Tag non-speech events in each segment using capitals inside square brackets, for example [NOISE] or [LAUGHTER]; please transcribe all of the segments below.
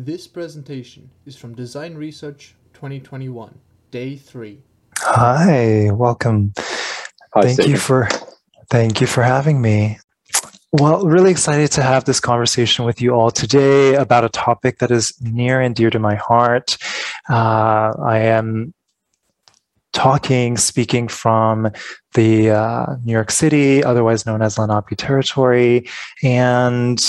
This presentation is from Design Research 2021, Day 3. Hi, welcome. Hi, thank Stephen. you for thank you for having me. Well, really excited to have this conversation with you all today about a topic that is near and dear to my heart. Uh, I am talking, speaking from the uh, New York City, otherwise known as Lenape territory, and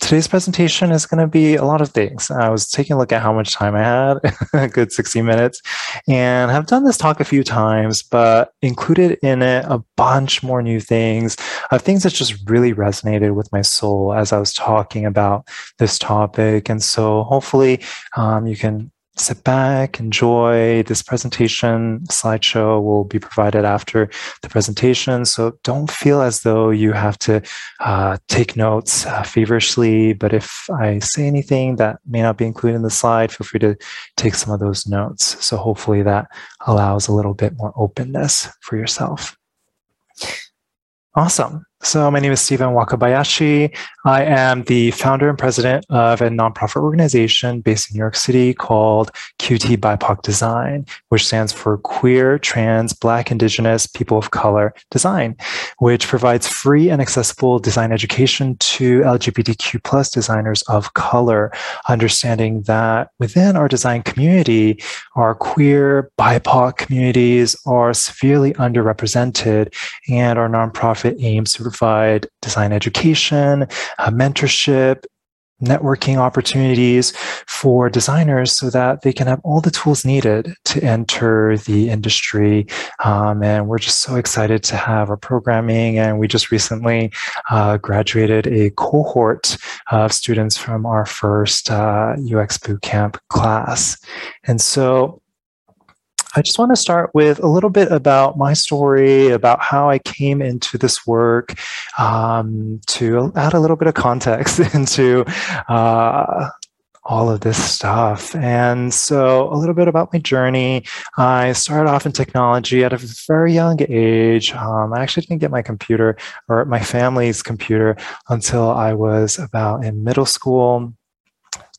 today's presentation is going to be a lot of things. I was taking a look at how much time I had, [LAUGHS] a good 60 minutes, and have done this talk a few times, but included in it a bunch more new things, of things that just really resonated with my soul as I was talking about this topic. And so hopefully um, you can sit back, enjoy this presentation. Slideshow will be provided after the presentation. So don't feel as though you have to uh, take notes uh, feverishly. But if I say anything that may not be included in the slide, feel free to take some of those notes. So hopefully that allows a little bit more openness for yourself. Awesome. So, my name is Stephen Wakabayashi. I am the founder and president of a nonprofit organization based in New York City called QT BIPOC Design, which stands for Queer, Trans, Black, Indigenous, People of Color Design, which provides free and accessible design education to LGBTQ plus designers of color, understanding that within our design community, our queer BIPOC communities are severely underrepresented, and our nonprofit aims to provide design education, uh, mentorship, networking opportunities for designers so that they can have all the tools needed to enter the industry. Um, and we're just so excited to have our programming. And we just recently uh, graduated a cohort of students from our first uh, UX bootcamp class. And so I just want to start with a little bit about my story, about how I came into this work, um, to add a little bit of context [LAUGHS] into uh, all of this stuff. And so, a little bit about my journey. I started off in technology at a very young age. Um, I actually didn't get my computer or my family's computer until I was about in middle school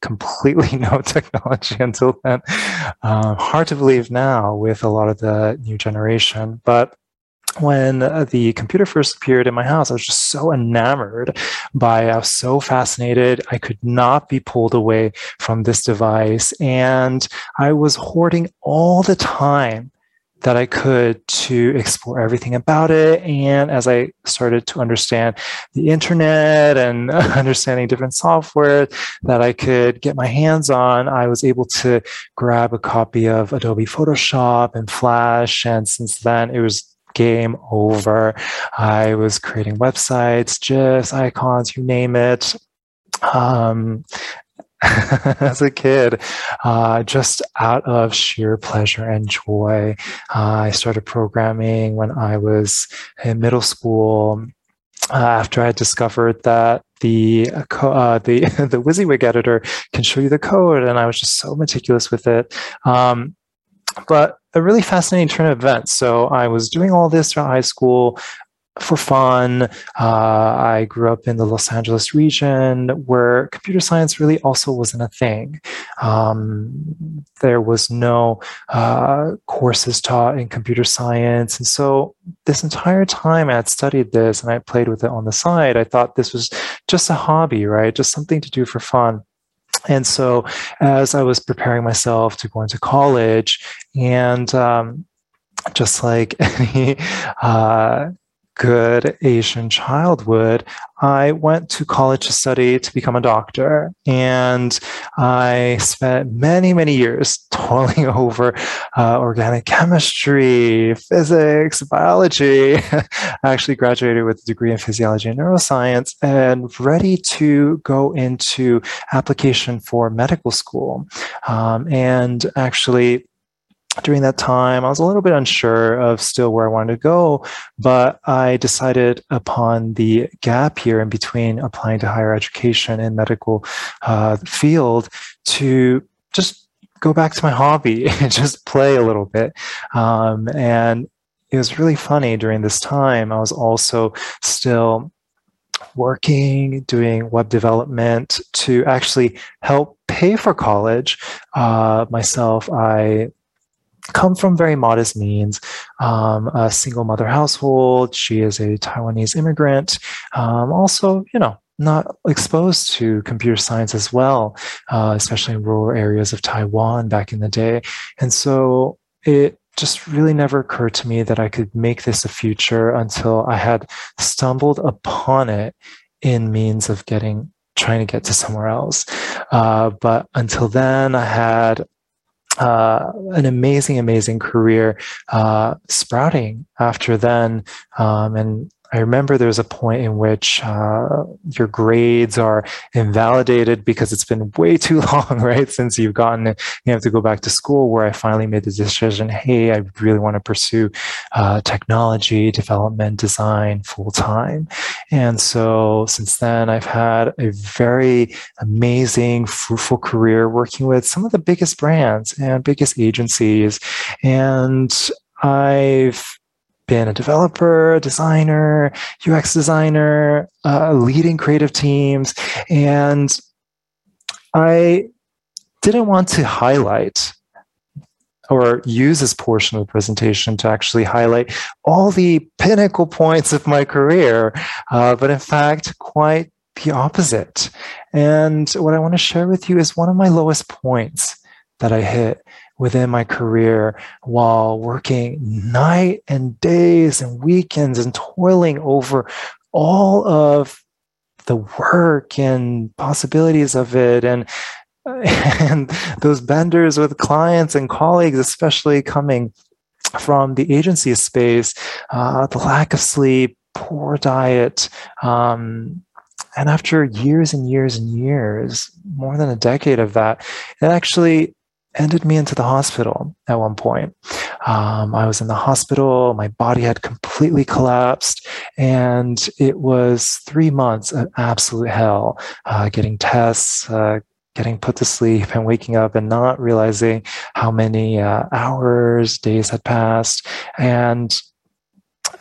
completely [LAUGHS] no technology until then. Um, hard to believe now with a lot of the new generation, but when the computer first appeared in my house, I was just so enamored by it. I was so fascinated. I could not be pulled away from this device. And I was hoarding all the time that I could to explore everything about it. And as I started to understand the internet and [LAUGHS] understanding different software that I could get my hands on, I was able to grab a copy of Adobe Photoshop and Flash. And since then, it was game over. I was creating websites, GIFs, icons, you name it. Um, [LAUGHS] as a kid, uh, just out of sheer pleasure and joy. Uh, I started programming when I was in middle school. Uh, after I discovered that the uh, the [LAUGHS] the WYSIWYG editor can show you the code, and I was just so meticulous with it. Um, but a really fascinating turn of events. So I was doing all this throughout high school for fun. Uh, I grew up in the Los Angeles region where computer science really also wasn't a thing. Um, there was no uh, courses taught in computer science. And so this entire time I had studied this and I played with it on the side, I thought this was just a hobby, right? Just something to do for fun. And so, as I was preparing myself to go into college, and um, just like [LAUGHS] any uh, good Asian child would, I went to college to study to become a doctor. And I spent many, many years [LAUGHS] toiling over uh, organic chemistry, physics, biology. [LAUGHS] I actually graduated with a degree in physiology and neuroscience and ready to go into application for medical school. Um, and actually, during that time, I was a little bit unsure of still where I wanted to go, but I decided upon the gap here in between applying to higher education and medical uh, field to just go back to my hobby [LAUGHS] and just play a little bit. Um, and it was really funny during this time. I was also still working, doing web development to actually help pay for college uh, myself. I come from very modest means, um, a single mother household. She is a Taiwanese immigrant. Um, also, you know, not exposed to computer science as well, uh, especially in rural areas of Taiwan back in the day. And so it just really never occurred to me that I could make this a future until I had stumbled upon it in means of getting trying to get to somewhere else. Uh, but until then, I had uh, an amazing, amazing career uh, sprouting after then. Um, and I remember there was a point in which uh, your grades are invalidated because it's been way too [LAUGHS] long, right? Since you've gotten it, you have to go back to school. Where I finally made the decision, hey, I really want to pursue uh, technology development, design full time. And so since then, I've had a very amazing, fruitful career working with some of the biggest brands and biggest agencies. And I've been a developer, designer, UX designer, uh, leading creative teams. And I didn't want to highlight or use this portion of the presentation to actually highlight all the pinnacle points of my career, uh, but in fact, quite the opposite. And what I want to share with you is one of my lowest points that I hit within my career while working night and days and weekends and toiling over all of the work and possibilities of it. And [LAUGHS] and those benders with clients and colleagues especially coming from the agency space uh, the lack of sleep poor diet um, and after years and years and years more than a decade of that it actually ended me into the hospital at one point. Um, I was in the hospital, my body had completely collapsed, and it was three months of absolute hell uh, getting tests. Uh, getting put to sleep and waking up and not realizing how many uh, hours, days had passed. And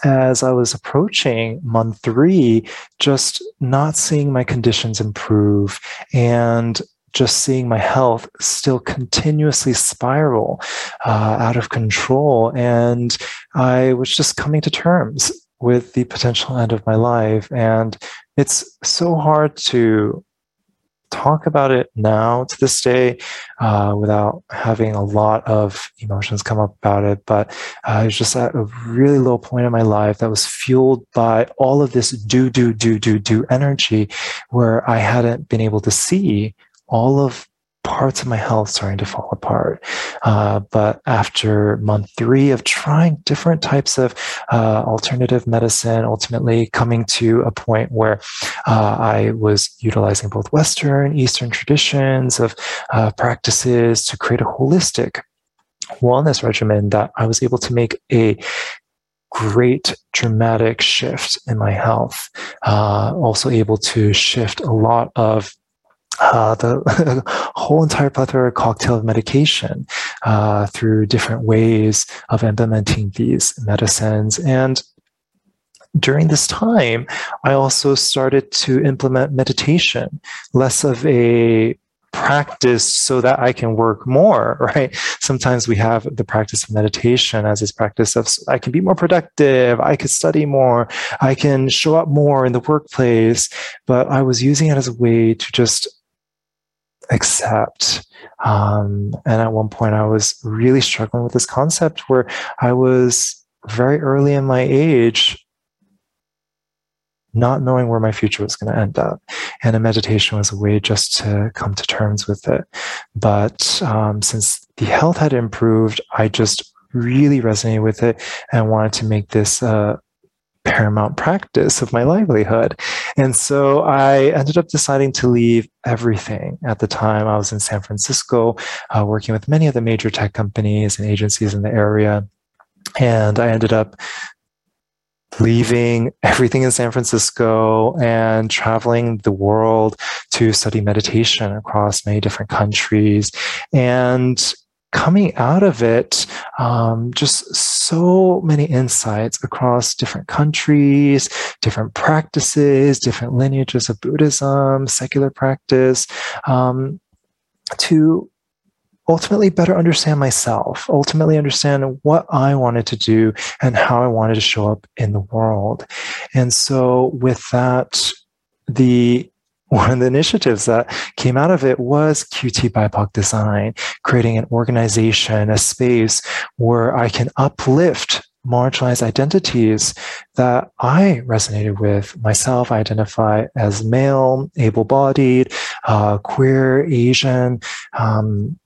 as I was approaching month three, just not seeing my conditions improve and just seeing my health still continuously spiral uh, out of control. And I was just coming to terms with the potential end of my life. And it's so hard to talk about it now to this day uh, without having a lot of emotions come up about it. But uh, I was just at a really low point in my life that was fueled by all of this do, do, do, do, do energy where I hadn't been able to see all of parts of my health starting to fall apart. Uh, but after month three of trying different types of uh, alternative medicine, ultimately coming to a point where uh, I was utilizing both Western, Eastern traditions of uh, practices to create a holistic wellness regimen that I was able to make a great dramatic shift in my health. Uh, also able to shift a lot of uh, the [LAUGHS] whole entire plethora cocktail of medication uh, through different ways of implementing these medicines. And during this time, I also started to implement meditation, less of a practice so that I can work more, [LAUGHS] right? Sometimes we have the practice of meditation as this practice of I can be more productive, I could study more, I can show up more in the workplace. But I was using it as a way to just accept. Um, and at one point, I was really struggling with this concept where I was very early in my age, not knowing where my future was going to end up. And a meditation was a way just to come to terms with it. But um, since the health had improved, I just really resonated with it and wanted to make this uh, paramount practice of my livelihood. And so I ended up deciding to leave everything. At the time, I was in San Francisco, uh, working with many of the major tech companies and agencies in the area. And I ended up leaving everything in San Francisco and traveling the world to study meditation across many different countries. And coming out of it, um, just so many insights across different countries, different practices, different lineages of Buddhism, secular practice. Um, to ultimately better understand myself, ultimately understand what I wanted to do and how I wanted to show up in the world. And so, with that, the one of the initiatives that came out of it was QT BIPOC Design, creating an organization, a space where I can uplift marginalized identities that I resonated with. Myself, I identify as male, able bodied, uh, queer, Asian. Um,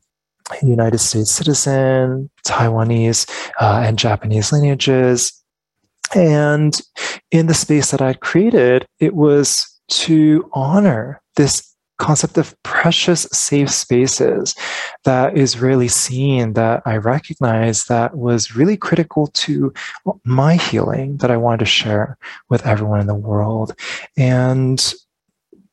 United States citizen, Taiwanese, uh, and Japanese lineages. And in the space that I'd created, it was to honor this concept of precious safe spaces that is really seen that I recognize that was really critical to my healing that I wanted to share with everyone in the world. And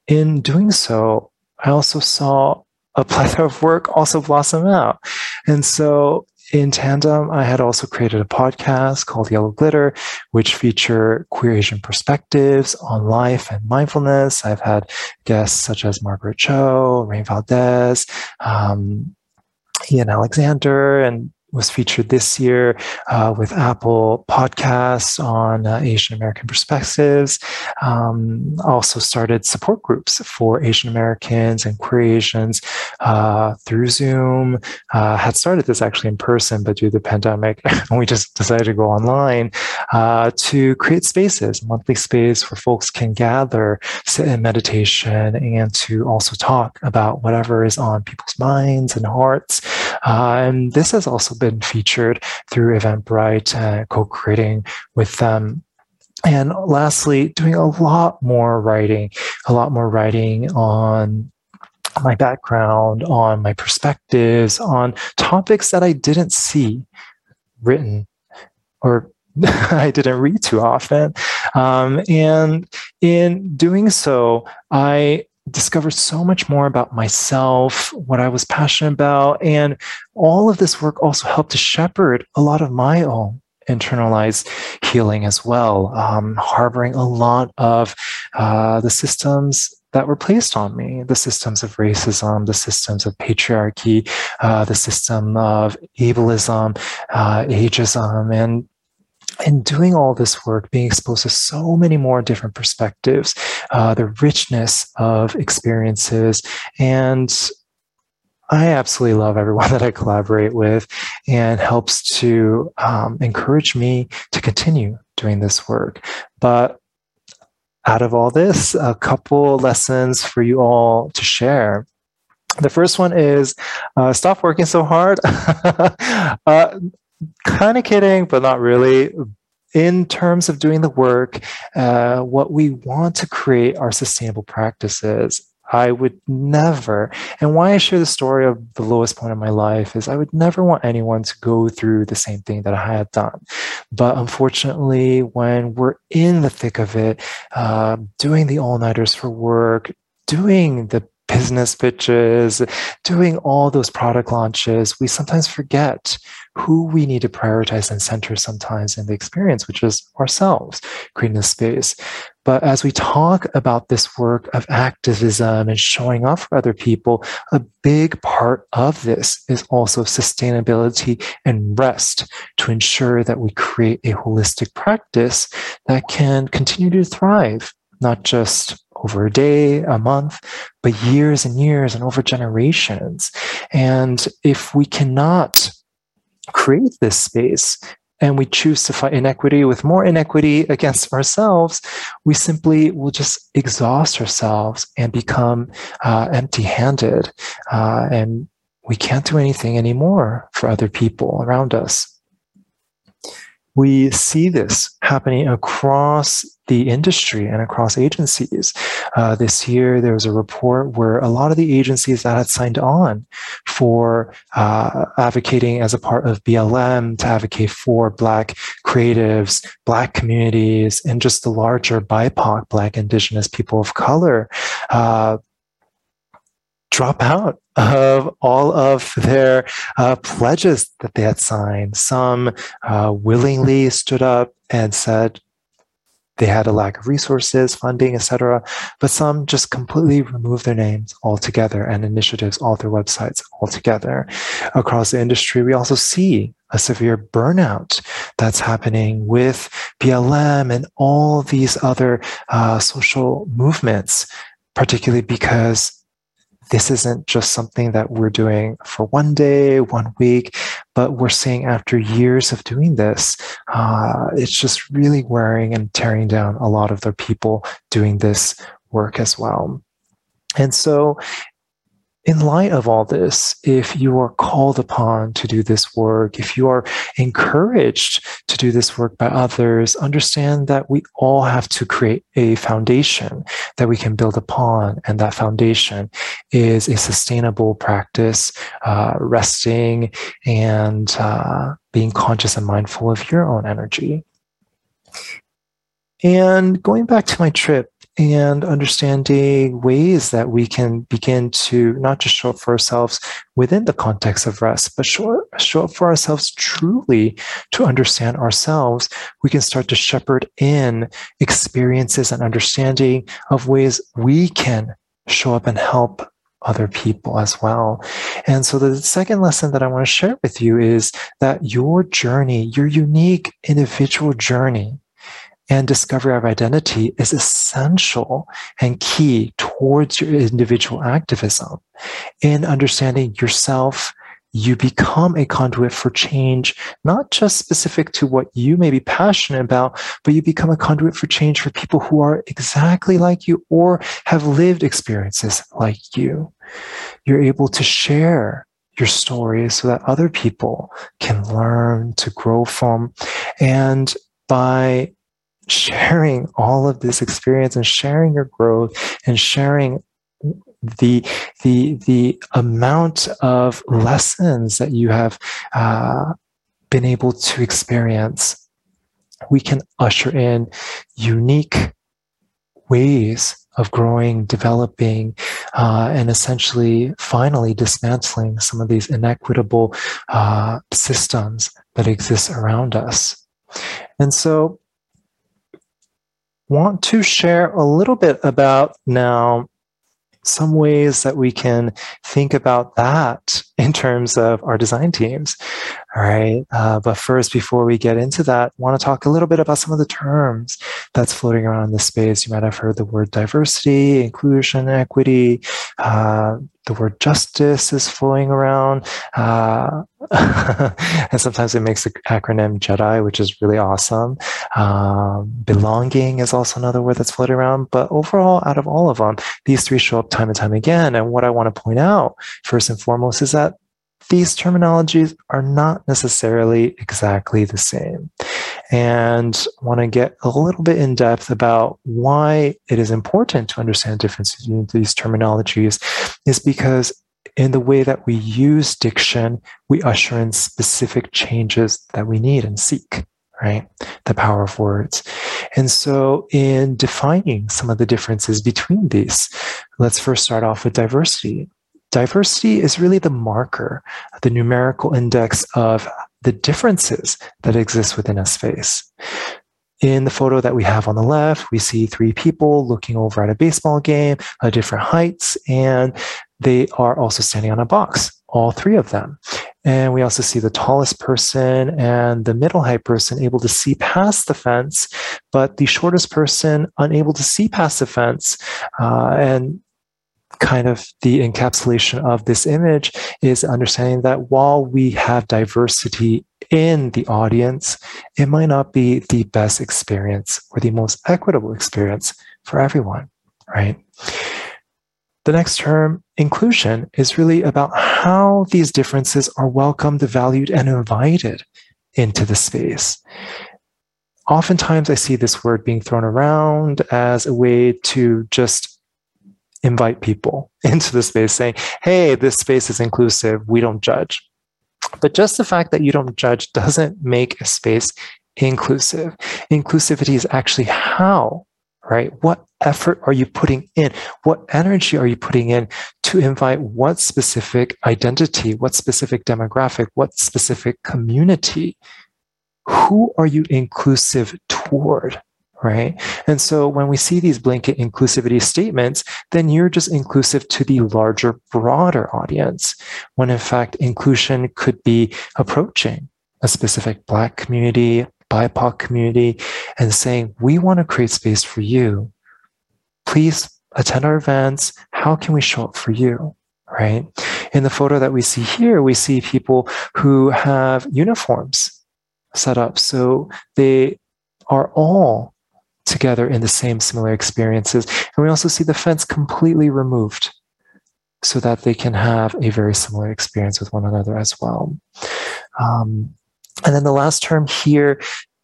in doing so, I also saw a [LAUGHS] plethora of work also blossom out. And so in tandem, I had also created a podcast called Yellow Glitter, which feature queer Asian perspectives on life and mindfulness. I've had guests such as Margaret Cho, Rain Valdez, um, Ian Alexander, and was featured this year uh, with Apple Podcasts on uh, Asian American perspectives. Um, also started support groups for Asian Americans and queer Asians uh, through Zoom. Uh, had started this actually in person, but due to the pandemic, [LAUGHS] we just decided to go online uh, to create spaces, monthly space where folks can gather, sit in meditation, and to also talk about whatever is on people's minds and hearts. Uh, and this has also been featured through Eventbrite, uh, co-creating with them. And lastly, doing a lot more writing, a lot more writing on my background, on my perspectives, on topics that I didn't see written or [LAUGHS] I didn't read too often. Um, and in doing so, I discovered so much more about myself, what I was passionate about. And all of this work also helped to shepherd a lot of my own internalized healing as well, um, harboring a lot of uh, the systems that were placed on me the systems of racism, the systems of patriarchy, uh, the system of ableism, uh, ageism, and in doing all this work, being exposed to so many more different perspectives, uh, the richness of experiences, and I absolutely love everyone [LAUGHS] that I collaborate with and helps to um, encourage me to continue doing this work. But out of all this, a couple lessons for you all to share. The first one is uh, stop working so hard. [LAUGHS] uh, kind of kidding, but not really. In terms of doing the work, uh, what we want to create are sustainable practices. I would never, and why I share the story of the lowest point of my life is I would never want anyone to go through the same thing that I had done. But unfortunately, when we're in the thick of it, uh, doing the all nighters for work, doing the business pitches, doing all those product launches, we sometimes forget who we need to prioritize and center sometimes in the experience, which is ourselves, creating a space. But as we talk about this work of activism and showing up for other people, a big part of this is also sustainability and rest to ensure that we create a holistic practice that can continue to thrive, not just over a day, a month, but years and years and over generations. And if we cannot create this space and we choose to fight inequity with more inequity against ourselves, we simply will just exhaust ourselves and become uh, empty handed. Uh, and we can't do anything anymore for other people around us. We see this happening across the industry and across agencies. Uh, this year, there was a report where a lot of the agencies that had signed on for uh, advocating as a part of BLM to advocate for Black creatives, Black communities, and just the larger BIPOC, Black Indigenous people of color. Uh, drop out of all of their uh, pledges that they had signed. Some uh, willingly stood up and said, they had a lack of resources, funding, etc. But some just completely remove their names altogether and initiatives off their websites altogether. Across the industry, we also see a severe burnout that's happening with BLM and all these other uh, social movements, particularly because this isn't just something that we're doing for one day, one week, but we're seeing after years of doing this, uh, it's just really wearing and tearing down a lot of the people doing this work as well. And so in light of all this, if you are called upon to do this work, if you are encouraged to do this work by others, understand that we all have to create a foundation that we can build upon. And that foundation is a sustainable practice, uh, resting and uh, being conscious and mindful of your own energy. And going back to my trip, and understanding ways that we can begin to not just show up for ourselves within the context of rest, but show, show up for ourselves truly to understand ourselves. We can start to shepherd in experiences and understanding of ways we can show up and help other people as well. And so the second lesson that I want to share with you is that your journey, your unique individual journey, and discovery of identity is essential and key towards your individual activism. In understanding yourself, you become a conduit for change, not just specific to what you may be passionate about, but you become a conduit for change for people who are exactly like you or have lived experiences like you. You're able to share your story so that other people can learn to grow from. And by sharing all of this experience and sharing your growth and sharing the the the amount of lessons that you have uh, been able to experience we can usher in unique ways of growing developing uh, and essentially finally dismantling some of these inequitable uh, systems that exist around us. And so want to share a little bit about now some ways that we can think about that [LAUGHS] in terms of our design teams. All right. Uh, but first, before we get into that, want to talk a little bit about some of the terms that's floating around in the space. You might have heard the word diversity, inclusion, equity. Uh, the word justice is flowing around. Uh, [LAUGHS] and sometimes it makes the acronym JEDI, which is really awesome. Um, belonging is also another word that's floating around. But overall, out of all of them, these three show up time and time again. And what I want to point out, first and foremost, is that these terminologies are not necessarily exactly the same. And I want to get a little bit in depth about why it is important to understand differences between these terminologies is because in the way that we use diction, we usher in specific changes that we need and seek, right? The power of words. And so, in defining some of the differences between these, let's first start off with diversity. Diversity is really the marker, the numerical index of the differences that exist within a space. In the photo that we have on the left, we see three people looking over at a baseball game at different heights, and they are also standing on a box, all three of them. And we also see the tallest person and the middle height person able to see past the fence, but the shortest person unable to see past the fence. Uh, and kind of the encapsulation of this image is understanding that while we have diversity in the audience, it might not be the best experience or the most equitable experience for everyone, right? The next term, inclusion, is really about how these differences are welcomed, valued, and invited into the space. Oftentimes, I see this word being thrown around as a way to just invite people [LAUGHS] into the space saying, hey, this space is inclusive, we don't judge. But just the fact that you don't judge doesn't make a space inclusive. Inclusivity is actually how, right? What effort are you putting in? What energy are you putting in to invite what specific identity, what specific demographic, what specific community? Who are you inclusive toward? Right? And so when we see these blanket inclusivity statements, then you're just inclusive to the larger, broader audience, when in fact, inclusion could be approaching a specific Black community, BIPOC community, and saying, we want to create space for you. Please attend our events. How can we show up for you? Right. In the photo that we see here, we see people who have uniforms set up. So they are all together in the same similar experiences. And we also see the fence completely removed so that they can have a very similar experience with one another as well. Um, and then the last term here,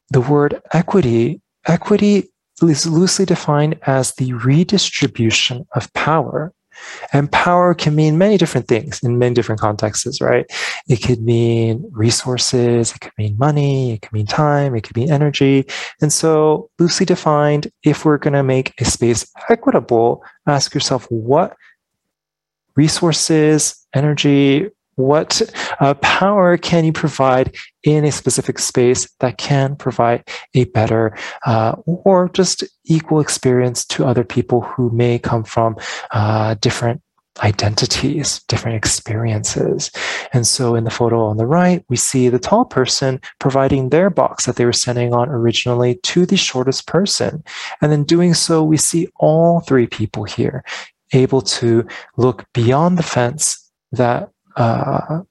the word equity, equity is loosely defined as the redistribution of power. And power can mean many different things in many different contexts, right? It could mean resources, it could mean money, it could mean time, it could mean energy. And so, loosely defined, if we're going to make a space equitable, ask yourself what resources, energy, what uh, power can you provide in a specific space that can provide a better uh, or just equal experience to other people who may come from uh, different identities, different experiences. And so in the photo on the right, we see the tall person providing their box that they were standing on originally to the shortest person. And in doing so, we see all three people here able to look beyond the fence that uh,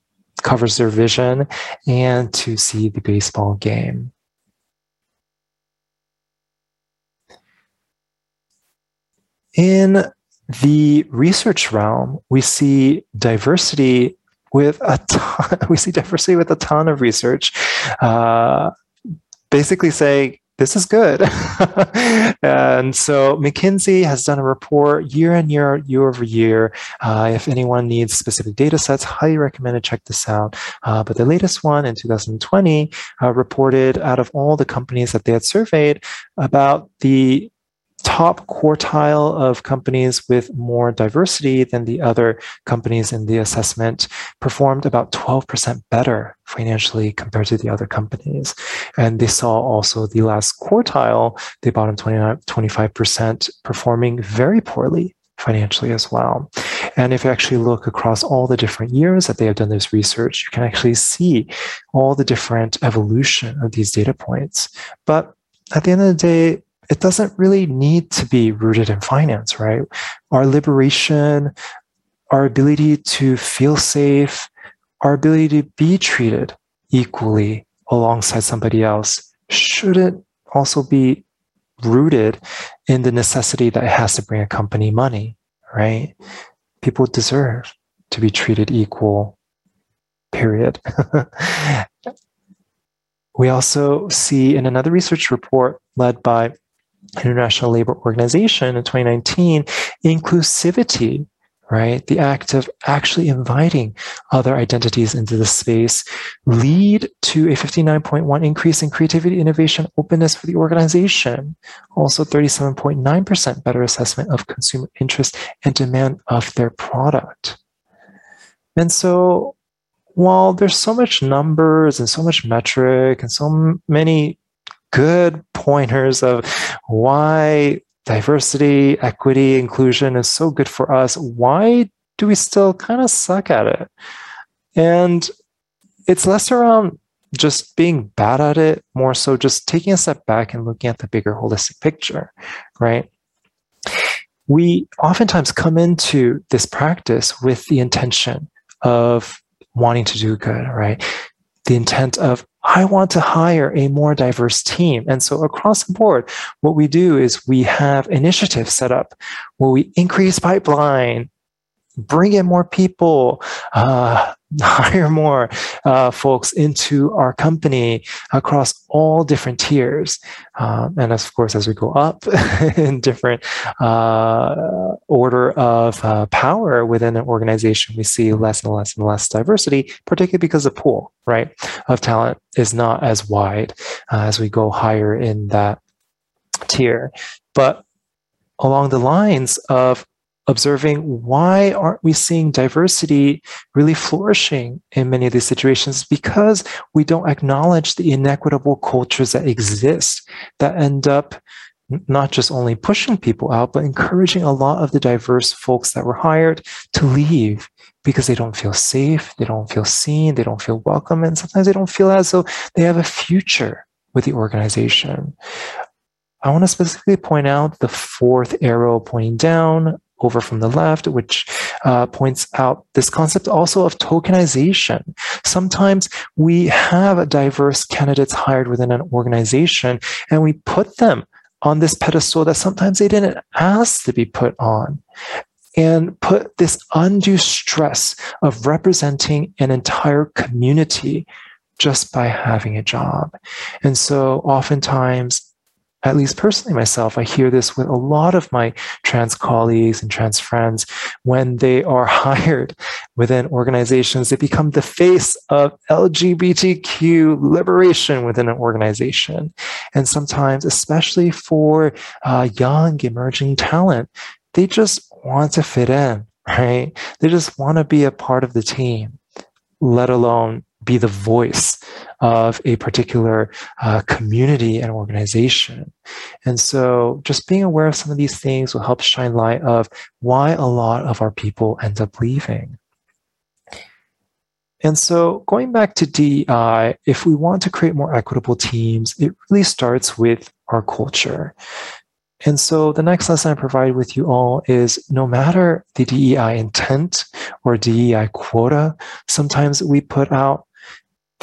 covers their vision and to see the baseball game. In the research realm, we see diversity with a ton, [LAUGHS] we see diversity with a ton of research. Uh, basically saying this is good. [LAUGHS] and so McKinsey has done a report year and year, year over year. Uh, if anyone needs specific data sets, highly recommend to check this out. Uh, but the latest one in 2020 uh, reported out of all the companies that they had surveyed about the top quartile of companies with more diversity than the other companies in the assessment performed about 12% better financially compared to the other companies. And they saw also the last quartile, the bottom 29, 25% performing very poorly financially as well. And if you actually look across all the different years that they have done this research, you can actually see all the different evolution of these data points. But at the end of the day, it doesn't really need to be rooted in finance, right? Our liberation, our ability to feel safe, our ability to be treated equally alongside somebody else shouldn't also be rooted in the necessity that it has to bring a company money, right? People deserve to be treated equal, period. [LAUGHS] we also see in another research report led by International Labor Organization in 2019, inclusivity, right? The act of actually inviting other identities into the space lead to a 59.1 increase in creativity, innovation, openness for the organization. Also 37.9% better assessment of consumer interest and demand of their product. And so while there's so much numbers and so much metric and so many good pointers of why diversity, equity, inclusion is so good for us. Why do we still kind of suck at it? And it's less around just being bad at it, more so just taking a step back and looking at the bigger holistic picture, right? We oftentimes come into this practice with the intention of wanting to do good, right? The intent of I want to hire a more diverse team. And so across the board, what we do is we have initiatives set up where we increase pipeline, bring in more people, uh, [LAUGHS] hire more uh, folks into our company across all different tiers. Um, and of course, as we go up [LAUGHS] in different uh, order of uh, power within an organization, we see less and less and less diversity, particularly because the pool, right, of talent is not as wide uh, as we go higher in that tier. But along the lines of observing why aren't we seeing diversity really flourishing in many of these situations because we don't acknowledge the inequitable cultures that mm-hmm. exist that end up not just only pushing people out, but encouraging a lot of the diverse folks that were hired to leave because they don't feel safe, they don't feel seen, they don't feel welcome, and sometimes they don't feel as though they have a future with the organization. I want to specifically point out the fourth arrow pointing down over from the left, which uh, points out this concept also of tokenization. Sometimes we have diverse candidates hired within an organization and we put them on this pedestal that sometimes they didn't ask to be put on and put this undue stress of representing an entire community just by having a job. And so oftentimes at least personally myself, I hear this with a lot of my trans colleagues and trans friends. When they are [LAUGHS] hired within organizations, they become the face of LGBTQ liberation within an organization. And sometimes, especially for uh, young emerging talent, they just want to fit in, right? They just want to be a part of the team, let alone be the voice of a particular uh, community and organization. And so just being aware of some of these things will help shine light of why a lot of our people end up leaving. And so going back to DEI, if we want to create more equitable teams, it really starts with our culture. And so the next lesson I provide with you all is no matter the DEI intent or DEI quota, sometimes we put out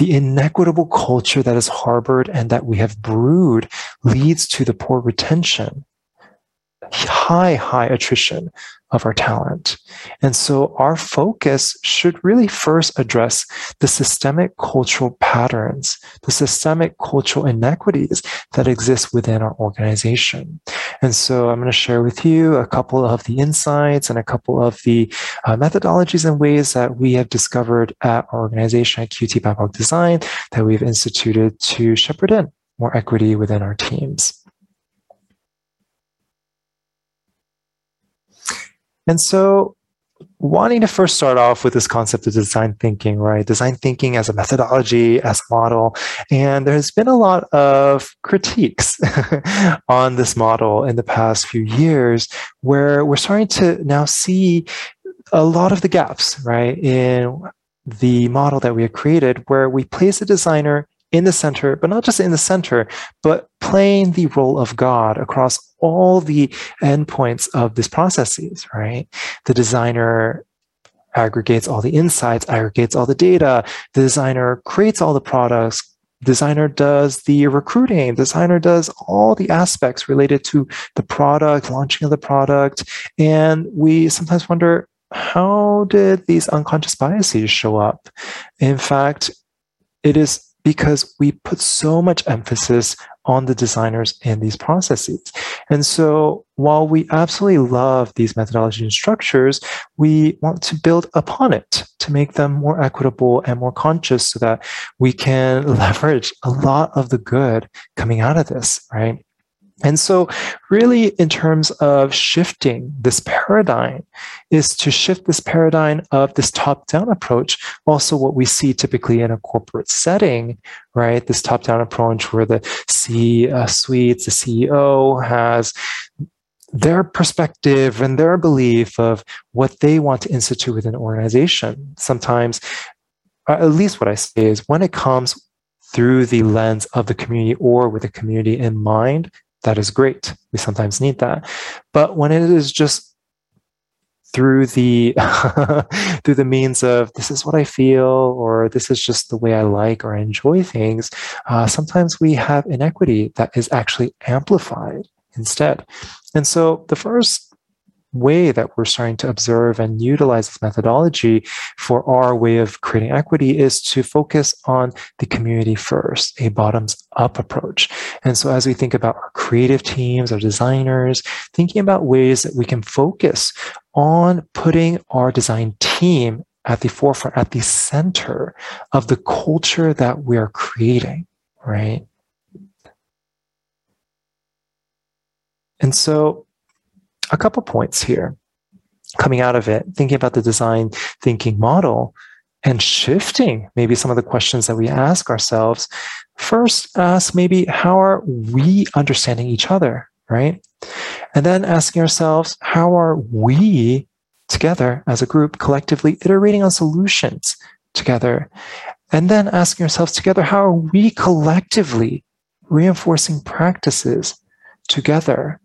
the inequitable culture that is harbored and that we have brewed leads to the poor retention, high, high attrition of our talent. And so our focus should really first address the systemic cultural patterns, the systemic cultural inequities that exist within our organization. And so I'm going to share with you a couple of the insights and a couple of the uh, methodologies and ways that we have discovered at our organization at QT BIPOC Design that we've instituted to shepherd in more equity within our teams. And so, wanting to first start off with this concept of design thinking, right? Design thinking as a methodology, as a model. And there's been a lot of critiques [LAUGHS] on this model in the past few years where we're starting to now see a lot of the gaps, right, in the model that we have created where we place a designer in the center, but not just in the center, but playing the role of God across all the endpoints of these processes, right? The designer aggregates all the insights, aggregates all the data. The designer creates all the products. Designer does the recruiting. Designer does all the aspects related to the product, launching of the product. And we sometimes wonder, how did these unconscious biases show up? In fact, it is because we put so much emphasis on the designers in these processes. And so while we absolutely love these methodologies and structures, we want to build upon it to make them more equitable and more conscious so that we can [LAUGHS] leverage a lot of the good coming out of this, right? And so, really, in terms of shifting this paradigm, is to shift this paradigm of this top down approach. Also, what we see typically in a corporate setting, right? This top down approach where the C suite, the CEO has their perspective and their belief of what they want to institute within an organization. Sometimes, uh, at least what I say is when it comes through the lens of the community or with the community in mind, that is great. We sometimes need that. But when it is just through the [LAUGHS] through the means of this is what I feel or this is just the way I like or enjoy things, uh, sometimes we have inequity that is actually amplified instead. And so the first way that we're starting to observe and utilize this methodology for our way of creating equity is to focus on the community first, a bottoms up approach. And so as we think about our creative teams, our designers, thinking about ways that we can focus on putting our design team at the forefront, at the center of the culture that we are creating, right? And so a couple points here coming out of it, thinking about the design thinking model and shifting maybe some of the questions that we ask ourselves. First, ask maybe how are we understanding each other, right? And then asking ourselves, how are we together as a group collectively iterating on solutions together? And then asking ourselves together, how are we collectively reinforcing practices together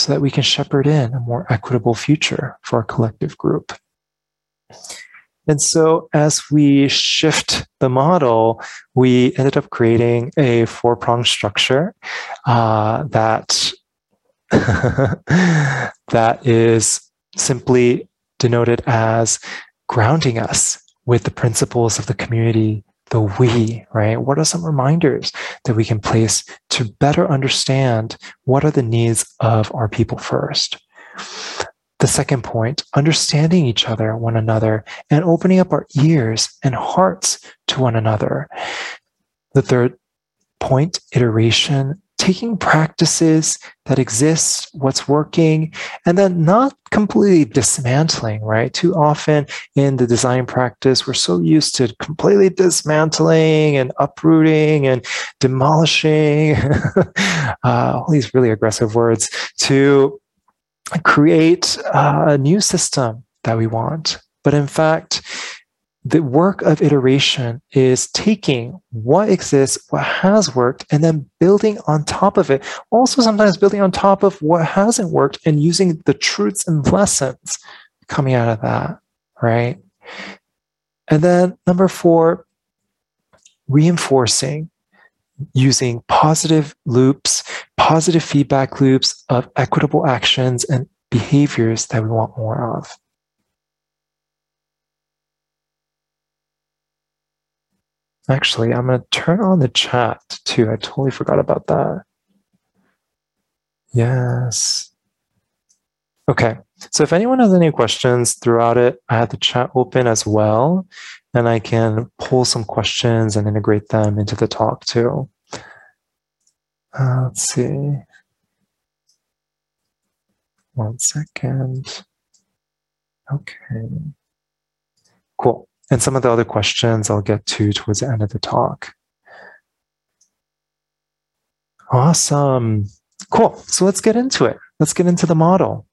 so that we can shepherd in a more equitable future for our collective group? And so, as we shift the model, we ended up creating a four pronged structure uh, that [LAUGHS] that is simply denoted as grounding us with the principles of the community, the we, right? What are some reminders that we can place to better understand what are the needs of our people first? The second point, understanding each other, one another, and opening up our ears and hearts to one another. The third point, iteration, taking practices that exist, what's working, and then not completely dismantling, right? Too often in the design practice, we're so used to completely dismantling and uprooting and demolishing, [LAUGHS] uh, all these really aggressive words, to create a new system that we want. But in fact, the work of iteration is taking what exists, what has worked, and then building on top of it. Also, sometimes building on top of what hasn't worked and using the truths and lessons coming out of that, right? And then number four, reinforcing using positive loops, positive feedback loops of equitable actions and behaviors that we want more of. Actually, I'm going to turn on the chat too. I totally forgot about that. Yes. Okay. So if anyone has any questions throughout it, I have the chat open as well and I can pull some questions and integrate them into the talk too. Uh, let's see. One second. Okay. Cool. And some of the other questions I'll get to towards the end of the talk. Awesome. Cool. So let's get into it. Let's get into the model.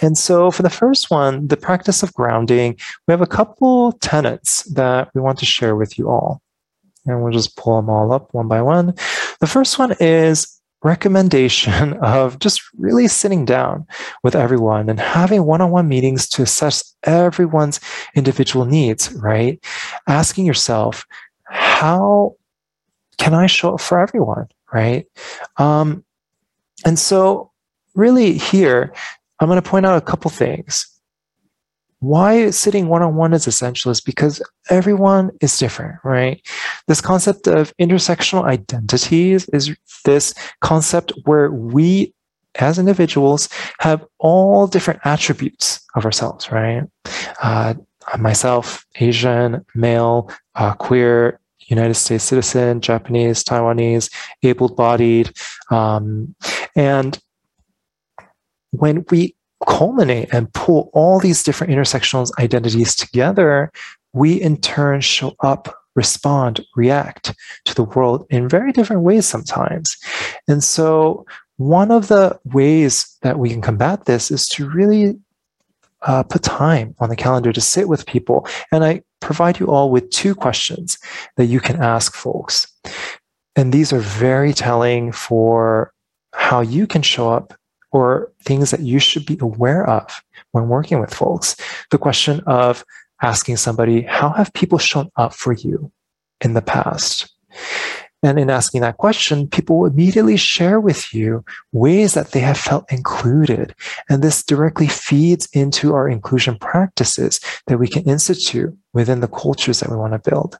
And so for the first one, the practice of grounding, we have a couple tenets that we want to share with you all. And we'll just pull them all up one by one. The first one is recommendation [LAUGHS] of just really sitting down with everyone and having one-on-one meetings to assess everyone's individual needs, right? Asking yourself, how can I show up for everyone, right? Um, and so really here, I'm going to point out a couple things. Why sitting one on one is essential is because everyone is different, right? This concept of intersectional identities is this concept where we as individuals have all different attributes of ourselves, right? Uh, myself, Asian, male, uh, queer, United States citizen, Japanese, Taiwanese, able bodied. Um, and when we culminate and pull all these different intersectional identities together, we in turn show up, respond, react to the world in very different ways sometimes. And so, one of the ways that we can combat this is to really uh, put time on the calendar to sit with people. And I provide you all with two questions that you can ask folks. And these are very telling for how you can show up or things that you should be aware of when working with folks. The question of asking somebody, how have people shown up for you in the past? And in asking that question, people will immediately share with you ways that they have felt included. And this directly feeds into our inclusion practices that we can institute within the cultures that we want to build.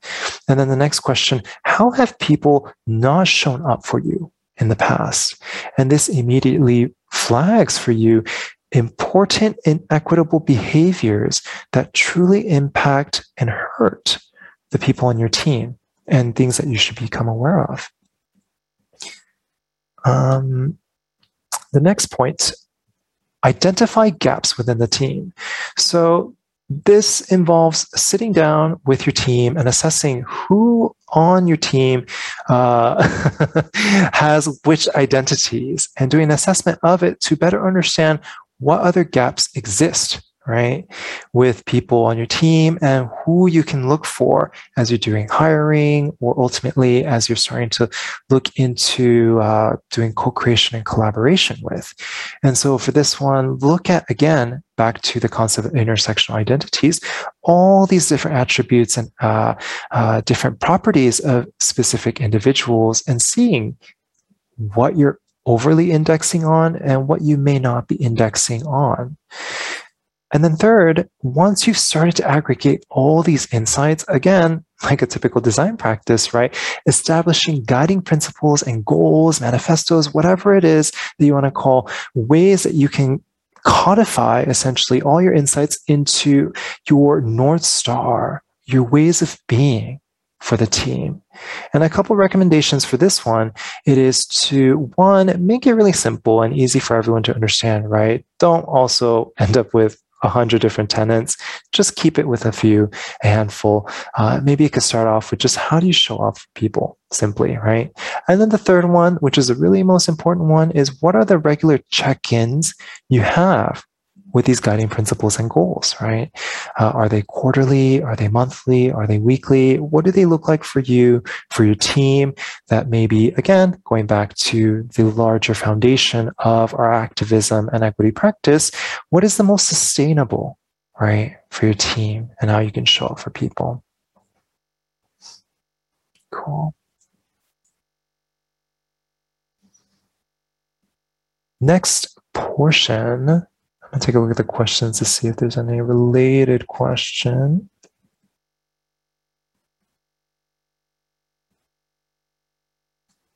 And then the next question, how have people not shown up for you in the past? And this immediately flags for you important inequitable behaviors that truly impact and hurt the people on your team and things that you should become aware of. Um, the next point identify gaps within the team. So, this involves sitting down with your team and assessing who on your team uh, [LAUGHS] has which identities and doing an assessment of it to better understand what other gaps exist right with people on your team and who you can look for as you're doing hiring or ultimately as you're starting to look into uh, doing co-creation and collaboration with. And so for this one look at again back to the concept of intersectional identities all these different attributes and uh, uh, different properties of specific individuals and seeing what you're overly indexing on and what you may not be indexing on and then third, once you've started to aggregate all these insights, again, like a typical design practice, right? Establishing guiding principles and goals, manifestos, whatever it is that you want to call ways that you can codify essentially all your insights into your North Star, your ways of being for the team. And a couple recommendations for this one, it is to one, make it really simple and easy for everyone to understand, right? Don't also end up with a hundred different tenants. Just keep it with a few, a handful. Uh, maybe you could start off with just how do you show off people simply, right? And then the third one, which is the really most important one, is what are the regular check-ins you have with these guiding principles and goals, right? Uh, are they quarterly? Are they monthly? Are they weekly? What do they look like for you, for your team? That maybe, again, going back to the larger foundation of our activism and equity practice, what is the most sustainable, right, for your team and how you can show up for people? Cool. Next portion I'll take a look at the questions to see if there's any related question.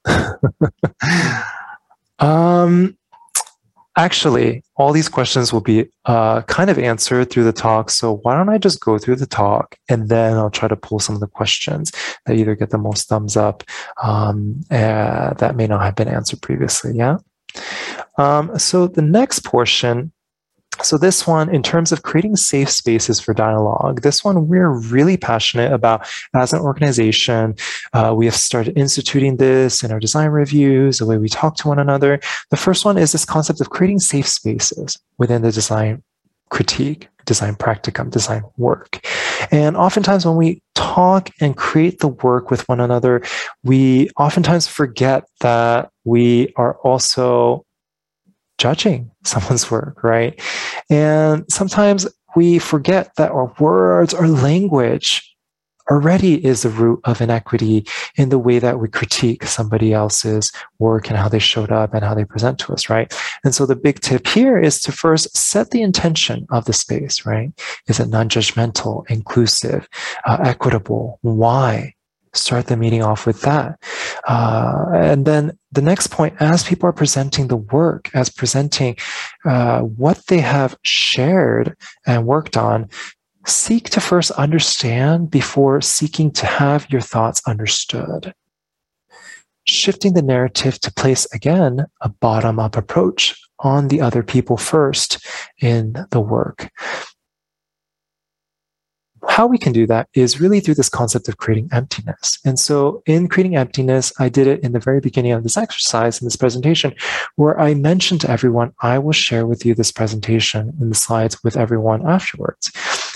[LAUGHS] um, actually, all these questions will be uh, kind of answered through the talk. So why don't I just go through the talk and then I'll try to pull some of the questions that either get the most thumbs up um, uh, that may not have been answered previously. Yeah. Um, so the next portion so this one in terms of creating safe spaces for dialogue this one we're really passionate about as an organization. Uh, we have started instituting this in our design reviews the way we talk to one another. The first one is this concept of creating safe spaces within the design critique design practicum design work. And oftentimes when we talk and create the work with one another we oftentimes forget that we are also judging [LAUGHS] someone's work, right? And sometimes we forget that our words, our language already is the root of inequity in the way that we critique somebody else's work and how they showed up and how they present to us, right? And so the big tip here is to first set the intention of the space, right? Is it non judgmental, inclusive, uh, equitable? Why? Start the meeting off with that. Uh, and then the next point, as people are presenting the work, as presenting uh, what they have shared and worked on, seek to first understand before seeking to have your thoughts understood. Shifting the narrative to place again a bottom up approach on the other people first in the work how we can do that is really through this concept of creating emptiness. And so in creating emptiness, I did it in the very beginning of this exercise in this presentation where I mentioned to everyone, I will share with you this presentation in the slides with everyone afterwards.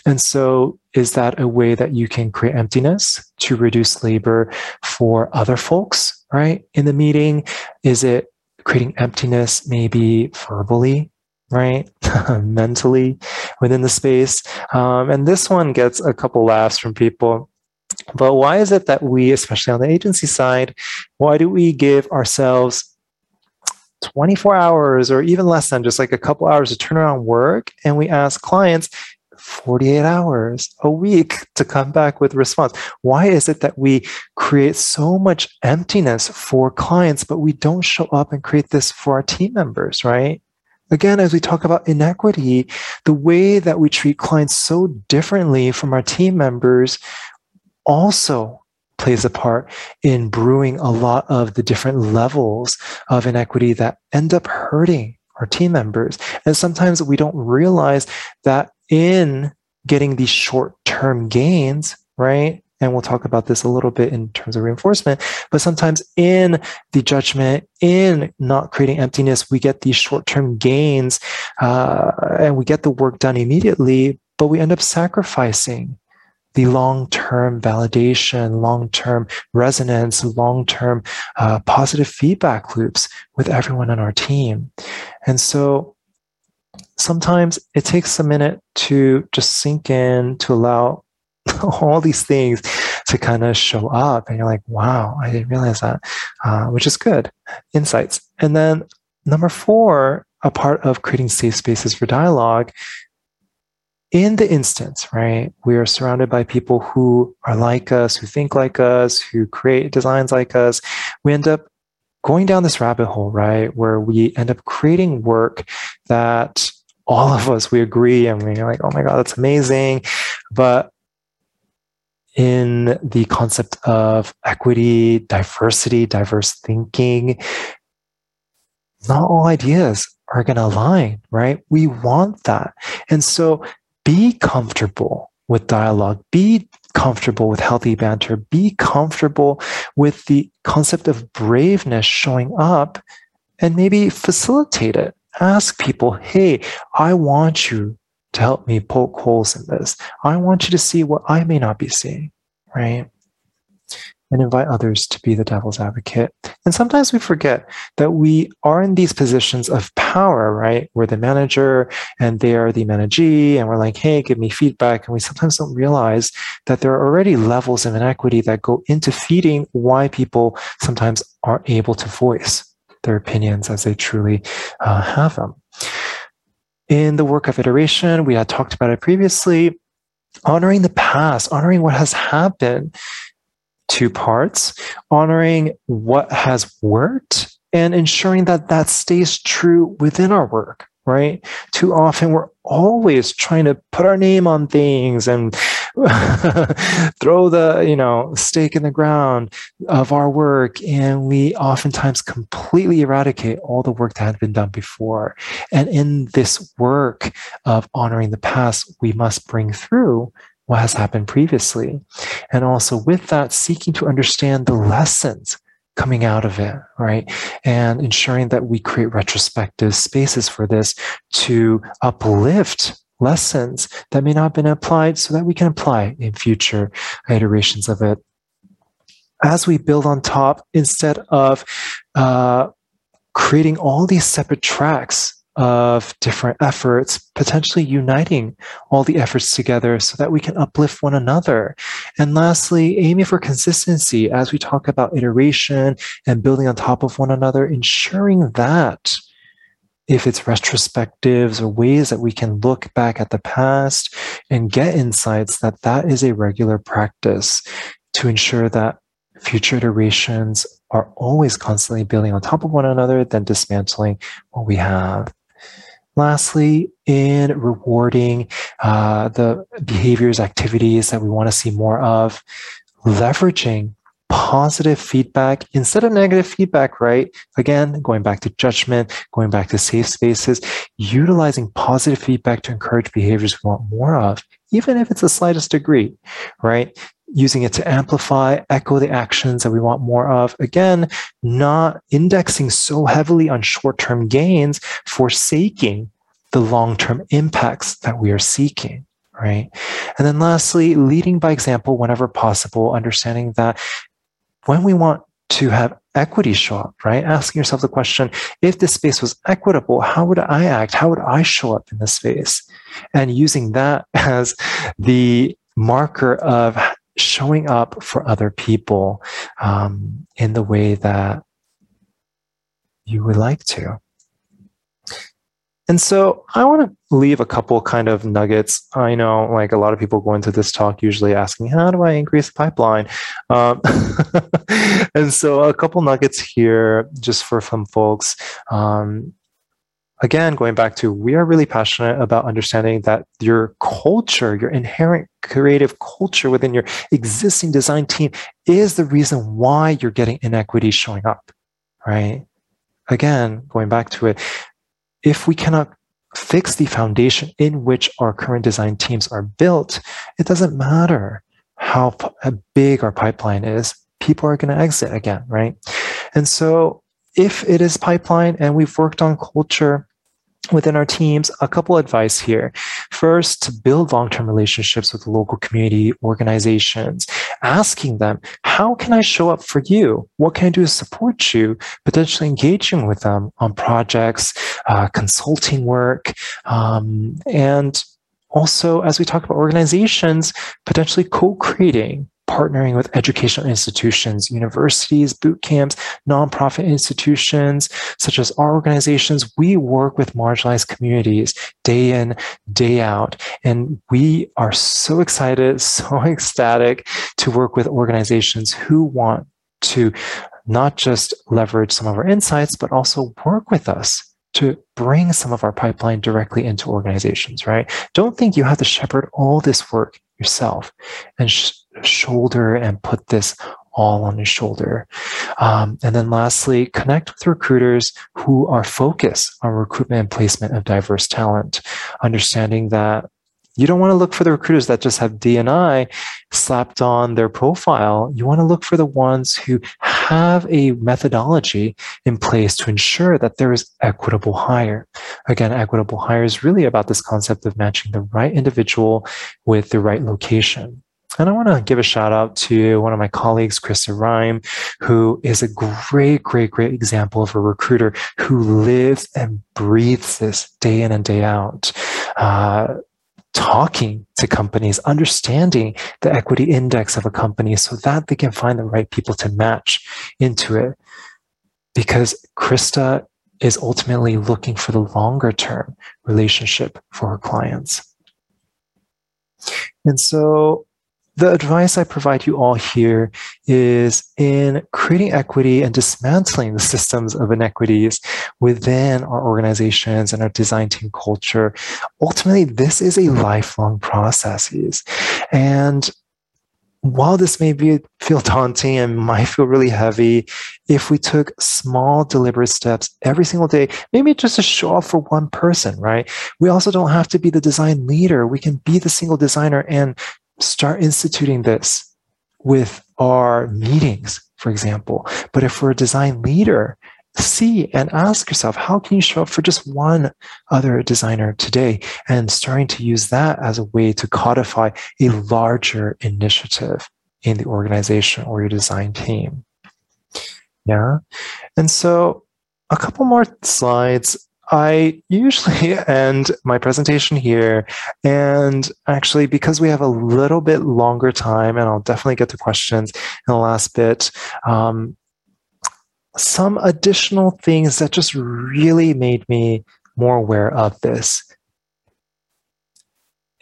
And so is that a way that you can create emptiness to reduce labor for other folks, right? In the meeting, is it creating emptiness maybe verbally right? [LAUGHS] Mentally within the space. Um, and this one gets a couple laughs from people. But why is it that we, especially on the agency side, why do we give ourselves 24 hours or even less than just like a couple hours to turn around work? And we ask clients, 48 hours a week to come back with response. Why is it that we create so much emptiness for clients, but we don't show up and create this for our team members, right? Again, as we talk about inequity, the way that we treat clients so differently from our team members also plays a part in brewing a lot of the different levels of inequity that end up hurting our team members. And sometimes we don't realize that in getting these short term gains, right? And we'll talk about this a little bit in terms of reinforcement, but sometimes in the judgment, in not creating emptiness, we get these short term gains uh, and we get the work done immediately, but we end up sacrificing the long term validation, long term resonance, long term uh, positive feedback loops with everyone on our team. And so sometimes it takes a minute to just sink in, to allow [LAUGHS] all these things to kind of show up. And you're like, wow, I didn't realize that, uh, which is good. Insights. And then number four, a part of creating safe spaces for dialogue in the instance, right, we are surrounded by people who are like us, who think like us, who create designs like us. We end up going down this rabbit hole, right, where we end up creating work that all of us we agree and we're like, oh my god, that's amazing, but in the concept of equity, diversity, diverse thinking, not all ideas are going to align, right? We want that. And so be comfortable with dialogue, be comfortable with healthy banter, be comfortable with the concept of braveness showing up and maybe facilitate it. Ask people, hey, I want you to help me poke holes in this. I want you to see what I may not be seeing, right? and invite others to be the devil's advocate. And sometimes we forget that we are in these positions of power, right? We're the manager and they are the managee, and we're like, hey, give me feedback. And we sometimes don't realize that there are already levels of inequity that go into feeding why people sometimes aren't able to voice their opinions as they truly uh, have them. In the work of iteration, we had talked about it previously. Honoring the past, honoring what has happened. Two parts. Honoring what has worked and ensuring that that stays true within our work right? Too often we're always trying to put our name on things and [LAUGHS] throw the you know stake in the ground of our work and we oftentimes completely eradicate all the work that had been done before and in this work of honoring the past we must bring through what has happened previously. And also with that, seeking to understand the lessons coming out of it, right? And ensuring that we create retrospective spaces for this to uplift lessons that may not have been applied so that we can apply in future iterations of it. As we build on top, instead of uh, creating all these separate tracks of different efforts, potentially uniting all the efforts together so that we can uplift one another. And lastly, aiming for consistency as we talk about iteration and building on top of one another, ensuring that if it's retrospectives or ways that we can look back at the past and get insights that that is a regular practice to ensure that future iterations are always constantly building on top of one another than dismantling what we have. Lastly, in rewarding uh, the behaviors, activities that we want to see more of, leveraging positive feedback instead of negative feedback, right? Again, going back to judgment, going back to safe spaces, utilizing positive feedback to encourage behaviors we want more of, even if it's the slightest degree, right? using it to amplify, echo the actions that we want more of. Again, not indexing so heavily on short term gains, forsaking the long term impacts that we are seeking. Right. And then lastly, leading by example whenever possible, understanding that when we want to have equity show up, right? Asking yourself the question if this space was equitable, how would I act? How would I show up in this space? And using that [LAUGHS] as the marker of showing up for other people um, in the way that you would like to. And so I want to leave a couple kind of nuggets. I know like a lot of people go into this talk usually asking, how do I increase the pipeline? Um, [LAUGHS] and so a couple nuggets here just for some folks. Um, again, going back to we are really passionate about understanding that your culture, your inherent creative culture within your existing design team is the reason why you're getting inequity showing up, right? Again, going back to it, if we cannot fix the foundation in which our current design teams are built, it doesn't matter how big our pipeline is, people are going to exit again, right? And so if it is pipeline and we've worked on culture within our teams, a couple advice here. First, to build long-term relationships with local community organizations, asking them, how can I show up for you? What can I do to support you? Potentially engaging with them on projects, uh, consulting work, um, and also, as we talk about organizations, potentially co-creating partnering with educational institutions, universities, boot camps, nonprofit institutions, such as our organizations. We work with marginalized communities day in, day out. And we are so excited, [LAUGHS] so ecstatic to work with organizations who want to not just leverage some of our insights, but also work with us to bring some of our pipeline directly into organizations, right? Don't think you have to shepherd all this work yourself and sh- shoulder and put this all on his shoulder. Um, and then lastly, connect with recruiters who are focused on recruitment and placement of diverse talent, understanding that you don't want to look for the recruiters that just have D&I slapped on their profile. You want to look for the ones who have a methodology in place to ensure that there is equitable hire. Again, equitable hire is really about this concept of matching the right individual with the right location. And I want to give a shout out to one of my colleagues, Krista Rhyme, who is a great, great, great example of a recruiter who lives and breathes this day in and day out. Uh, talking to companies, understanding the equity index of a company so that they can find the right people to match into it. Because Krista is ultimately looking for the longer term relationship for her clients. And so the advice I provide you all here is in creating equity and dismantling the systems of inequities within our organizations and our design team culture. Ultimately, this is a lifelong process. And while this may be feel daunting and might feel really heavy, if we took small deliberate steps every single day, maybe just to show up for one person, right? We also don't have to be the design leader. We can be the single designer and start instituting this with our meetings, for example. But if we're a design leader, see and ask yourself, how can you show up for just one other designer today? And starting to use that as a way to codify a larger initiative in the organization or your design team. Yeah. And so a couple more slides I usually [LAUGHS] end my presentation here. And actually, because we have a little bit longer time, and I'll definitely get to questions in the last bit, um, some additional things that just really made me more aware of this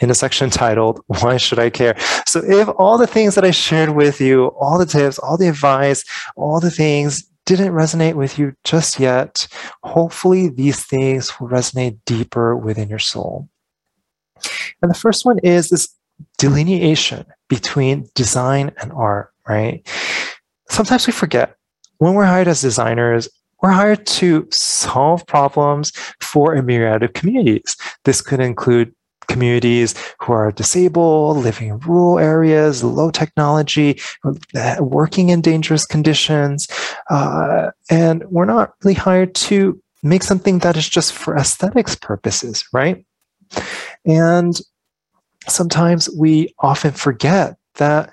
in a section titled [LAUGHS] Why Should I Care? So, if all the things that I shared with you, all the tips, all the advice, all the things didn't resonate with you just yet, hopefully these things will resonate deeper within your soul. And the first one is this delineation between design and art, right? Sometimes we forget when we're hired as designers, we're hired to solve problems for a myriad of communities. This could include communities who are disabled, living in rural areas, low technology, working in dangerous conditions. Uh, and we're not really hired to make something that is just for aesthetics purposes, right? And sometimes we often forget that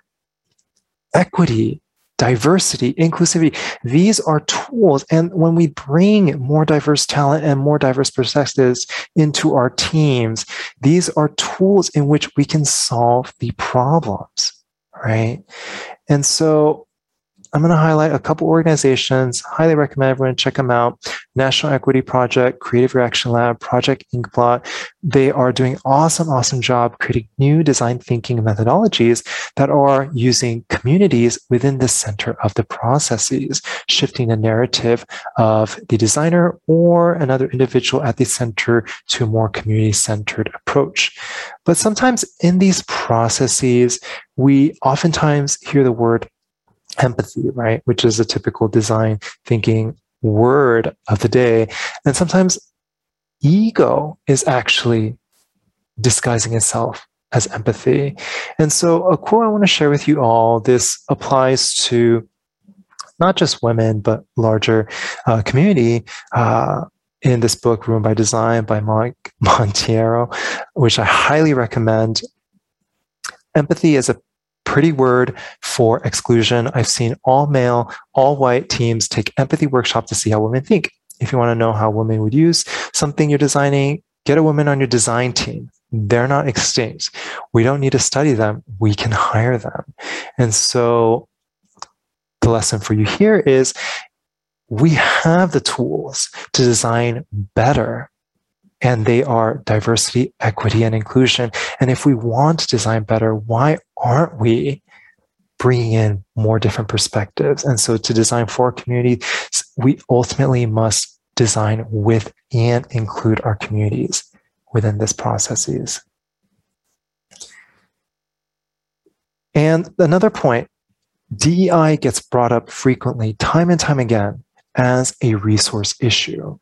equity diversity, inclusivity. These are tools. And when we bring more diverse talent and more diverse perspectives into our teams, these are tools in which we can solve the problems, right? And so I'm going to highlight a couple organizations. Highly recommend everyone check them out. National Equity Project, Creative Reaction Lab, Project Inkblot. They are doing awesome, awesome job creating new design thinking methodologies that are using communities within the center of the processes, shifting the narrative of the designer or another individual at the center to a more community centered approach. But sometimes in these processes, we oftentimes hear the word empathy, right? Which is a typical design thinking word of the day. And sometimes ego is actually disguising itself as empathy. And so, a quote I want to share with you all this applies to not just women, but larger uh, community. Uh, in this book, Ruined by Design by Mike [LAUGHS] Monteiro, which I highly recommend. Empathy is a pretty word for exclusion. I've seen all male, all white teams take empathy workshop to see how women think. If you want to know how women would use something you're designing, get a woman on your design team. They're not extinct. We don't need to study them. We can hire them. And so the lesson for you here is we have the tools to design better. And they are diversity, equity, and inclusion. And if we want to design better, why aren't we bringing in more different perspectives? And so to design for our community, we ultimately must design with and include our communities within this processes. And another point, DEI gets brought up frequently, time and time again, as a resource issue.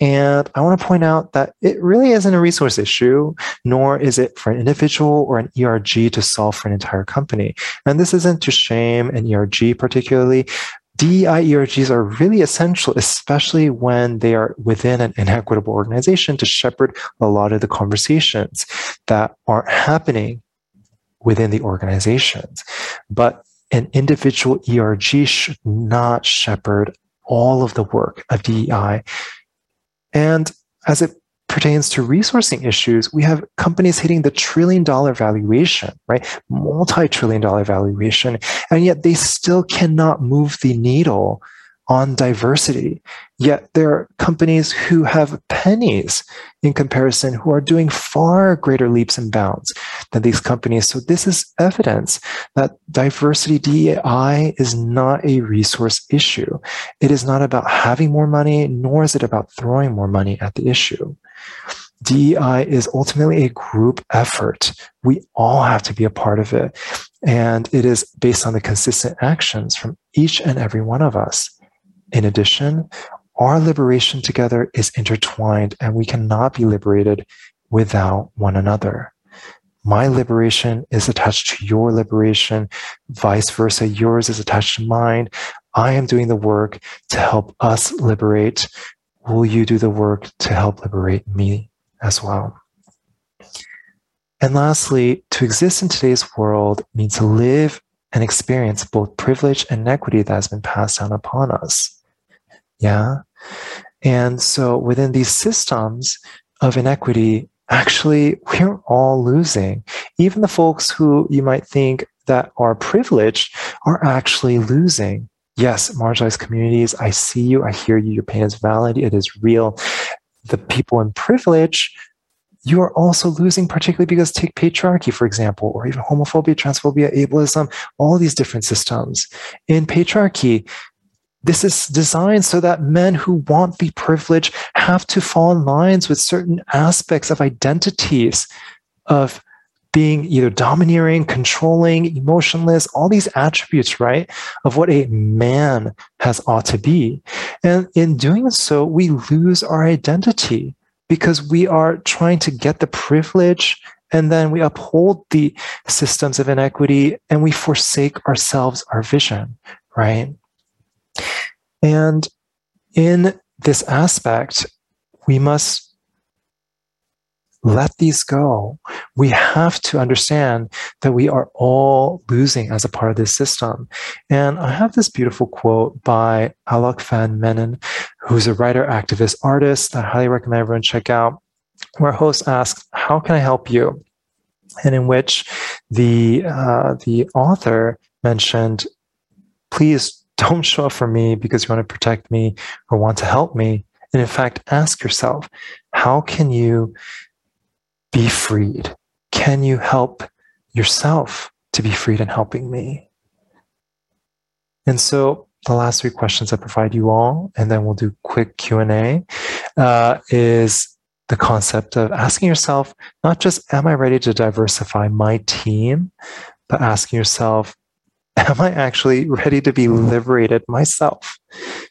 And I want to point out that it really isn't a resource issue, nor is it for an individual or an ERG to solve for an entire company. And this isn't to shame an ERG particularly. DEI ERGs are really essential, especially when they are within an inequitable organization to shepherd a lot of the conversations that aren't happening within the organizations. But an individual ERG should not shepherd all of the work of DEI. And as it pertains to resourcing issues, we have companies hitting the trillion dollar valuation, right? Multi trillion dollar valuation. And yet they still cannot move the needle on diversity. Yet there are companies who have pennies in comparison who are doing far greater leaps and bounds than these companies. So this is evidence that diversity DEI is not a resource issue. It is not about having more money, nor is it about throwing more money at the issue. DEI is ultimately a group effort. We all have to be a part of it. And it is based on the consistent actions from each and every one of us. In addition, our liberation together is intertwined and we cannot be liberated without one another. My liberation is attached to your liberation, vice versa. Yours is attached to mine. I am doing the work to help us liberate. Will you do the work to help liberate me as well? And lastly, to exist in today's world means to live and experience both privilege and equity that has been passed down upon us. Yeah. And so within these systems of inequity, actually, [LAUGHS] we're all losing. Even the folks who you might think that are privileged are actually losing. Yes, marginalized communities, I see you, I hear you, your pain is valid, it is real. The people in privilege, you are also losing, particularly because take patriarchy, for example, or even homophobia, transphobia, ableism, all these different systems. In patriarchy, this is designed so that men who want the privilege have to fall in lines with certain aspects of identities of being either domineering, controlling, emotionless, all these attributes, right, of what a man has ought to be. And in doing so, we lose our identity because we are trying to get the privilege and then we uphold the systems of inequity and we forsake ourselves, our vision, right? And in this aspect, we must let these go. We have to understand that we are all losing as a part of this system. And I have this beautiful quote by Alok Vaid-Menon, who's a writer, activist, artist that I highly recommend everyone check out, where host asks, How can I help you? And in which the uh, the author mentioned, please don't show up for me because you want to protect me or want to help me. And in fact, ask yourself, how can you be freed? Can you help yourself to be freed in helping me? And so the last three questions I provide you all, and then we'll do quick Q&A, uh, is the concept of asking yourself, not just, am I ready to diversify my team, but asking yourself, [LAUGHS] am I actually ready to be liberated myself?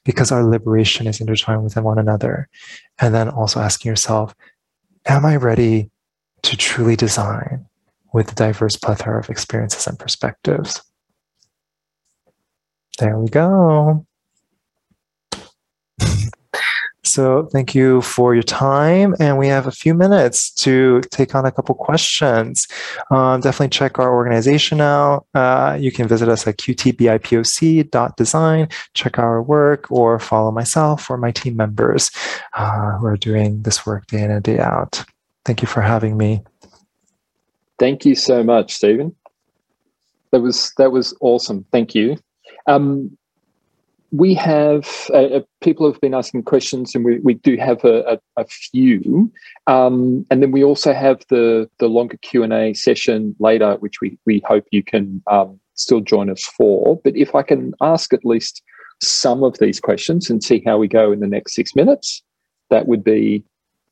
Because our liberation is intertwined with one another. And then also asking yourself, am I ready to truly design with a diverse plethora of experiences and perspectives. There we go. So thank you for your time. And we have a few minutes to take on a couple questions. Um, definitely check our organization out. Uh, you can visit us at qtbipoc.design, check our work, or follow myself or my team members uh, who are doing this work day in and day out. Thank you for having me. Thank you so much, Stephen. That was that was awesome. Thank you. Um, we have uh, uh, people have been asking questions, and we, we do have a, a, a few, um, and then we also have the the longer Q and A session later, which we we hope you can um, still join us for. But if I can ask at least some of these questions and see how we go in the next six minutes, that would be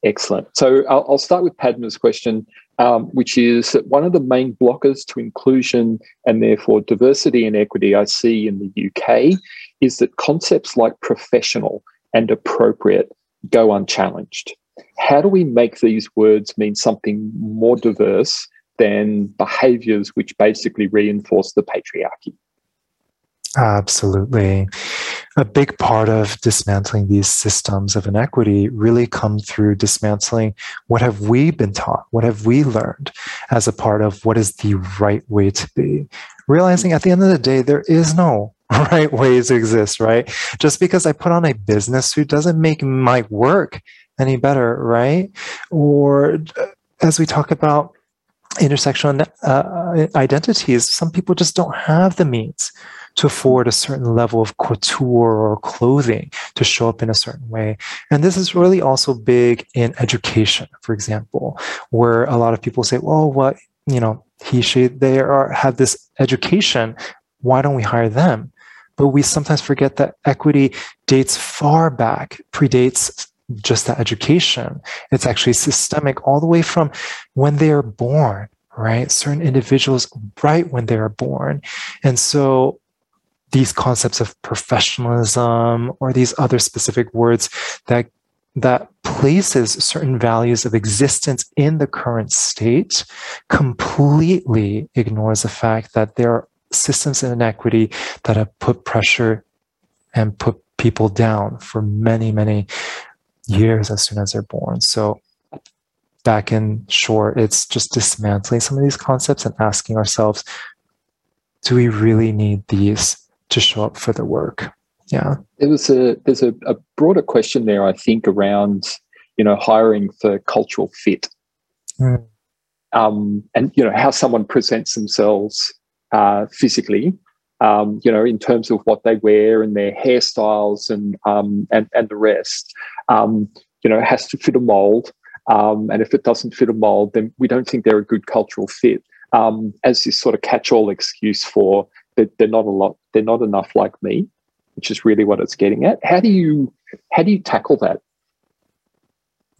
excellent. So I'll, I'll start with Padma's question um, which is that one of the main blockers to inclusion and therefore diversity and equity I see in the UK is that concepts like professional and appropriate go unchallenged. How do we make these words mean something more diverse than behaviors which basically reinforce the patriarchy? Absolutely. A big part of dismantling these systems of inequity really come through dismantling what have we been taught, what have we learned as a part of what is the right way to be. Realizing at the end of the day, there is no [LAUGHS] right ways exist, right? Just because I put on a business suit doesn't make my work any better, right? Or uh, as we talk about intersectional uh, identities, some people just don't have the means to afford a certain level of couture or clothing to show up in a certain way. And this is really also big in education, for example, where a lot of people say, well, what, you know, he, she, they are, have this education. Why don't we hire them? But we sometimes forget that equity dates far back, predates just that education. It's actually systemic all the way from when they are born, right? Certain individuals right when they are born. And so these concepts of professionalism or these other specific words that that places certain values of existence in the current state completely ignores the fact that there are systems of inequity that have put pressure and put people down for many many years as soon as they're born so back in short it's just dismantling some of these concepts and asking ourselves do we really need these to show up for the work. Yeah. There was a there's a, a broader question there, I think, around you know hiring for cultural fit, mm. um, and you know how someone presents themselves uh, physically. Um, you know, in terms of what they wear and their hairstyles and um, and and the rest, um, you know, has to fit a mold. Um, and if it doesn't fit a mold, then we don't think they're a good cultural fit. Um, as this sort of catch-all excuse for they're, they're not a lot they're not enough like me which is really what it's getting at how do you how do you tackle that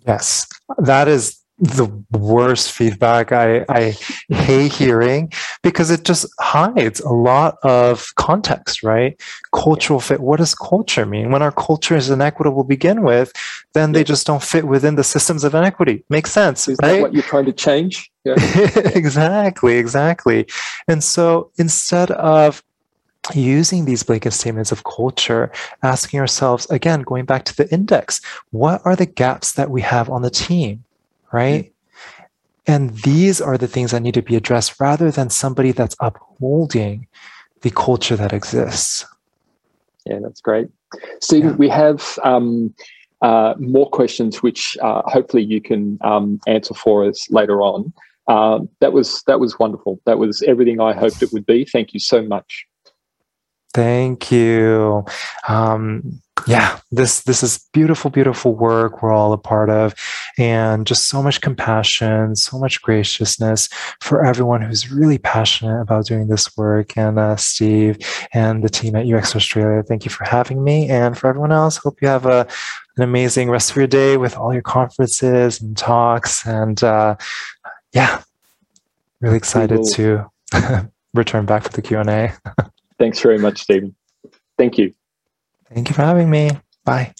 yes that is the worst feedback I, I hate hearing because it just hides a lot of context, right? Cultural fit. What does culture mean? When our culture is inequitable to begin with, then they just don't fit within the systems of inequity. Makes sense, is right? that what you're trying to change? Yeah. [LAUGHS] exactly, exactly. And so instead of using these blanket statements of culture, asking ourselves, again, going back to the index, what are the gaps that we have on the team, right? Mm-hmm. And these are the things that need to be addressed rather than somebody that's upholding the culture that exists. Yeah, that's great. Stephen, yeah. we have um, uh, more questions which uh, hopefully you can um, answer for us later on. Um, that was that was wonderful. That was everything I hoped it would be. Thank you so much. Thank you. Um, yeah, this this is beautiful, beautiful work we're all a part of, and just so much compassion, so much graciousness for everyone who's really passionate about doing this work. And uh, Steve and the team at UX Australia, thank you for having me. And for everyone else, hope you have a an amazing rest of your day with all your conferences and talks. And uh, yeah, really excited to [LAUGHS] return back for the Q and A. [LAUGHS] Thanks very much, Stephen. Thank you. Thank you for having me. Bye.